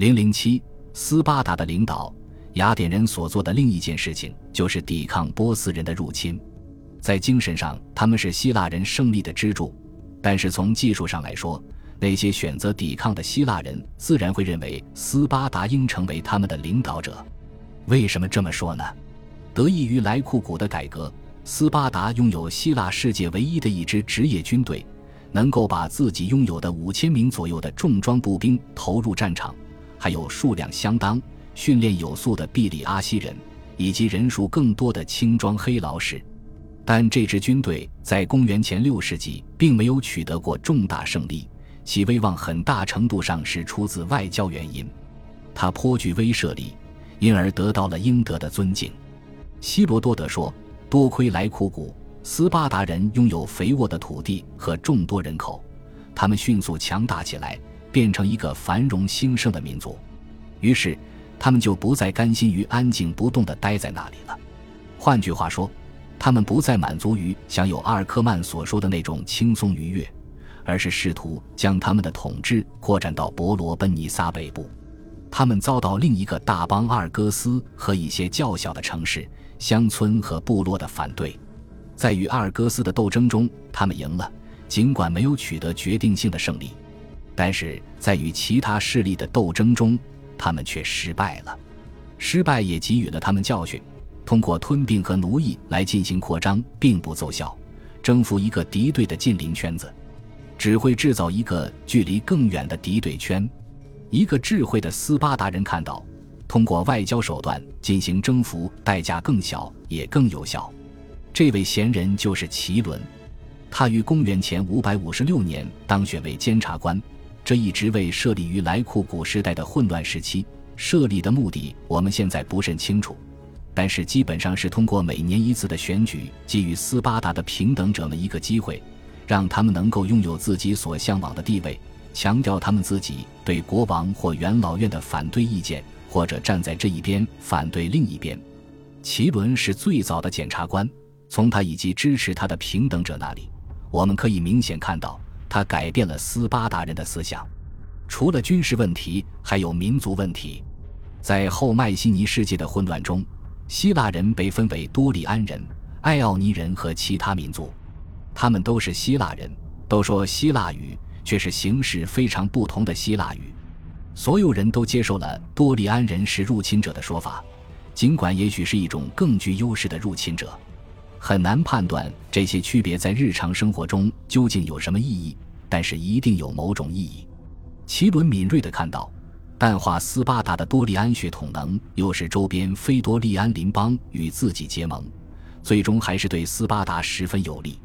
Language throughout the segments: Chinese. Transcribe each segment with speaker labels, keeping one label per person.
Speaker 1: 零零七，斯巴达的领导雅典人所做的另一件事情，就是抵抗波斯人的入侵。在精神上，他们是希腊人胜利的支柱；但是从技术上来说，那些选择抵抗的希腊人自然会认为斯巴达应成为他们的领导者。为什么这么说呢？得益于莱库古的改革，斯巴达拥有希腊世界唯一的一支职业军队，能够把自己拥有的五千名左右的重装步兵投入战场。还有数量相当、训练有素的毕里阿西人，以及人数更多的轻装黑劳士，但这支军队在公元前六世纪并没有取得过重大胜利，其威望很大程度上是出自外交原因。他颇具威慑力，因而得到了应得的尊敬。希罗多德说：“多亏莱库古，斯巴达人拥有肥沃的土地和众多人口，他们迅速强大起来。”变成一个繁荣兴盛的民族，于是他们就不再甘心于安静不动地待在那里了。换句话说，他们不再满足于享有阿尔克曼所说的那种轻松愉悦，而是试图将他们的统治扩展到伯罗奔尼撒北部。他们遭到另一个大邦阿尔戈斯和一些较小的城市、乡村和部落的反对。在与阿尔戈斯的斗争中，他们赢了，尽管没有取得决定性的胜利。但是在与其他势力的斗争中，他们却失败了。失败也给予了他们教训：通过吞并和奴役来进行扩张并不奏效，征服一个敌对的近邻圈子，只会制造一个距离更远的敌对圈。一个智慧的斯巴达人看到，通过外交手段进行征服，代价更小也更有效。这位贤人就是奇伦，他于公元前五百五十六年当选为监察官。这一职位设立于莱库古时代的混乱时期，设立的目的我们现在不甚清楚，但是基本上是通过每年一次的选举，给予斯巴达的平等者们一个机会，让他们能够拥有自己所向往的地位，强调他们自己对国王或元老院的反对意见，或者站在这一边反对另一边。奇伦是最早的检察官，从他以及支持他的平等者那里，我们可以明显看到。他改变了斯巴达人的思想，除了军事问题，还有民族问题。在后迈锡尼世界的混乱中，希腊人被分为多利安人、爱奥尼人和其他民族。他们都是希腊人，都说希腊语，却是形式非常不同的希腊语。所有人都接受了多利安人是入侵者的说法，尽管也许是一种更具优势的入侵者。很难判断这些区别在日常生活中究竟有什么意义，但是一定有某种意义。奇伦敏锐地看到，淡化斯巴达的多利安血统能又使周边非多利安邻邦与自己结盟，最终还是对斯巴达十分有利。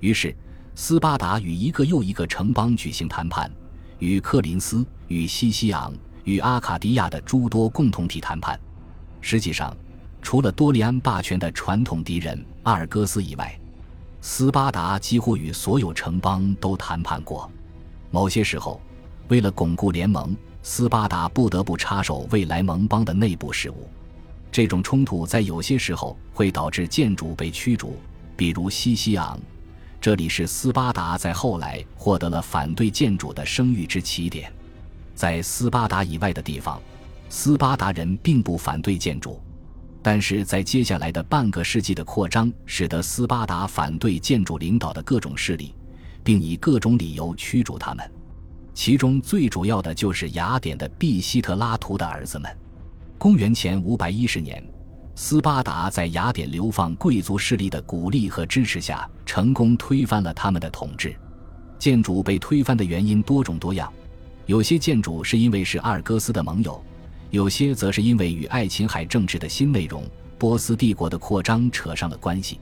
Speaker 1: 于是，斯巴达与一个又一个城邦举行谈判，与克林斯、与西西昂、与阿卡迪亚的诸多共同体谈判。实际上，除了多利安霸权的传统敌人阿尔戈斯以外，斯巴达几乎与所有城邦都谈判过。某些时候，为了巩固联盟，斯巴达不得不插手未来盟邦的内部事务。这种冲突在有些时候会导致建主被驱逐，比如西西昂。这里是斯巴达在后来获得了反对建主的声誉之起点。在斯巴达以外的地方，斯巴达人并不反对建主。但是在接下来的半个世纪的扩张，使得斯巴达反对建筑领导的各种势力，并以各种理由驱逐他们。其中最主要的就是雅典的毕希特拉图的儿子们。公元前五百一十年，斯巴达在雅典流放贵族势力的鼓励和支持下，成功推翻了他们的统治。建筑被推翻的原因多种多样，有些建筑是因为是阿尔戈斯的盟友。有些则是因为与爱琴海政治的新内容——波斯帝国的扩张扯上了关系。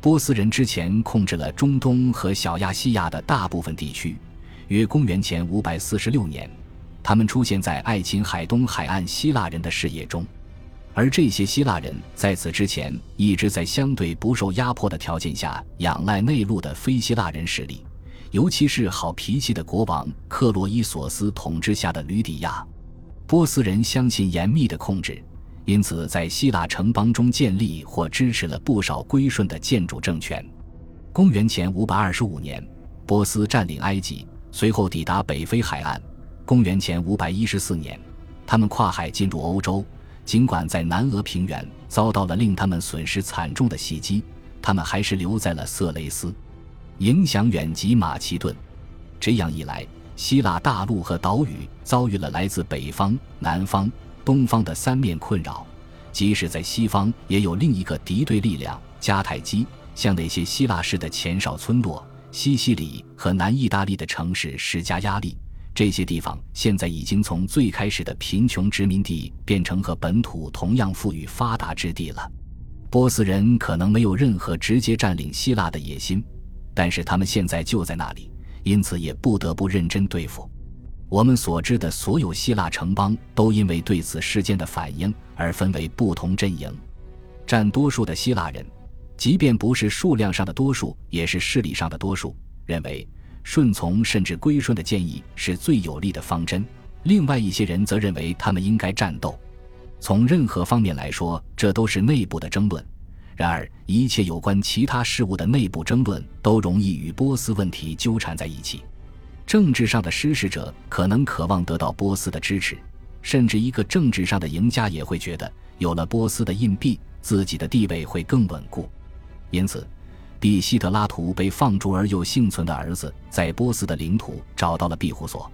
Speaker 1: 波斯人之前控制了中东和小亚细亚的大部分地区。约公元前五百四十六年，他们出现在爱琴海东海岸希腊人的视野中，而这些希腊人在此之前一直在相对不受压迫的条件下仰赖内陆的非希腊人势力，尤其是好脾气的国王克洛伊索斯统治下的吕底亚。波斯人相信严密的控制，因此在希腊城邦中建立或支持了不少归顺的建筑政权。公元前五百二十五年，波斯占领埃及，随后抵达北非海岸。公元前五百一十四年，他们跨海进入欧洲，尽管在南俄平原遭到了令他们损失惨重的袭击，他们还是留在了色雷斯，影响远及马其顿。这样一来，希腊大陆和岛屿遭遇了来自北方、南方、东方的三面困扰。即使在西方，也有另一个敌对力量——迦太基，向那些希腊式的前哨村落、西西里和南意大利的城市施加压力。这些地方现在已经从最开始的贫穷殖民地变成和本土同样富裕发达之地了。波斯人可能没有任何直接占领希腊的野心，但是他们现在就在那里，因此也不得不认真对付。我们所知的所有希腊城邦都因为对此事件的反应而分为不同阵营。占多数的希腊人，即便不是数量上的多数，也是势力上的多数，认为。顺从甚至归顺的建议是最有利的方针。另外一些人则认为他们应该战斗。从任何方面来说，这都是内部的争论。然而，一切有关其他事物的内部争论都容易与波斯问题纠缠在一起。政治上的施使者可能渴望得到波斯的支持，甚至一个政治上的赢家也会觉得，有了波斯的硬币，自己的地位会更稳固。因此。毕希特拉图被放逐而又幸存的儿子，在波斯的领土找到了庇护所，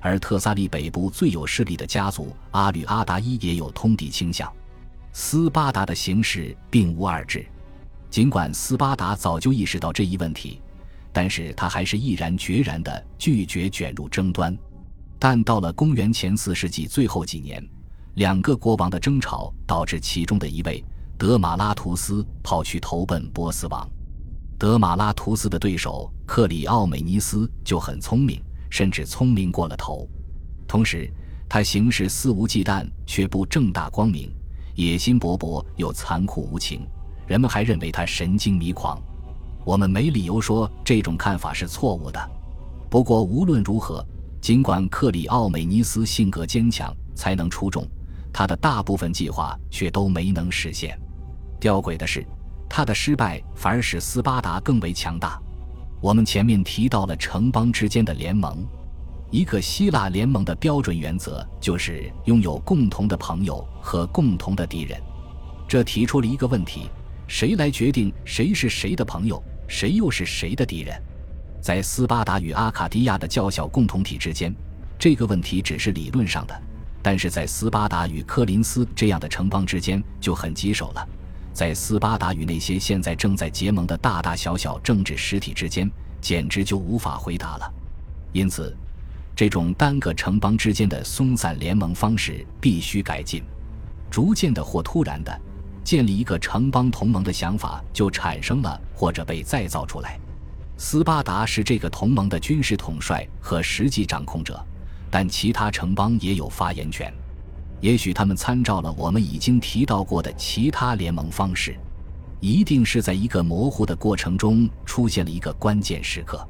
Speaker 1: 而特萨利北部最有势力的家族阿吕阿达伊也有通敌倾向。斯巴达的形势并无二致，尽管斯巴达早就意识到这一问题，但是他还是毅然决然地拒绝卷入争端。但到了公元前四世纪最后几年，两个国王的争吵导致其中的一位德马拉图斯跑去投奔波斯王。德马拉图斯的对手克里奥美尼斯就很聪明，甚至聪明过了头。同时，他行事肆无忌惮，却不正大光明，野心勃勃又残酷无情。人们还认为他神经迷狂。我们没理由说这种看法是错误的。不过无论如何，尽管克里奥美尼斯性格坚强，才能出众，他的大部分计划却都没能实现。吊诡的是。他的失败反而使斯巴达更为强大。我们前面提到了城邦之间的联盟，一个希腊联盟的标准原则就是拥有共同的朋友和共同的敌人。这提出了一个问题：谁来决定谁是谁的朋友，谁又是谁的敌人？在斯巴达与阿卡迪亚的较小共同体之间，这个问题只是理论上的；但是在斯巴达与科林斯这样的城邦之间就很棘手了。在斯巴达与那些现在正在结盟的大大小小政治实体之间，简直就无法回答了。因此，这种单个城邦之间的松散联盟方式必须改进。逐渐的或突然的，建立一个城邦同盟的想法就产生了，或者被再造出来。斯巴达是这个同盟的军事统帅和实际掌控者，但其他城邦也有发言权。也许他们参照了我们已经提到过的其他联盟方式，一定是在一个模糊的过程中出现了一个关键时刻。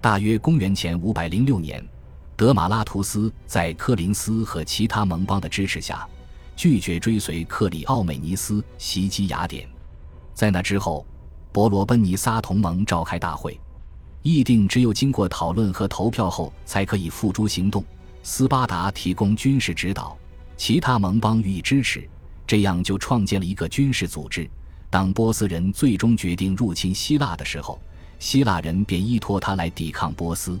Speaker 1: 大约公元前五百零六年，德马拉图斯在科林斯和其他盟邦的支持下，拒绝追随克里奥美尼斯袭击雅典。在那之后，伯罗奔尼撒同盟召开大会，议定只有经过讨论和投票后才可以付诸行动。斯巴达提供军事指导。其他盟邦予以支持，这样就创建了一个军事组织。当波斯人最终决定入侵希腊的时候，希腊人便依托他来抵抗波斯。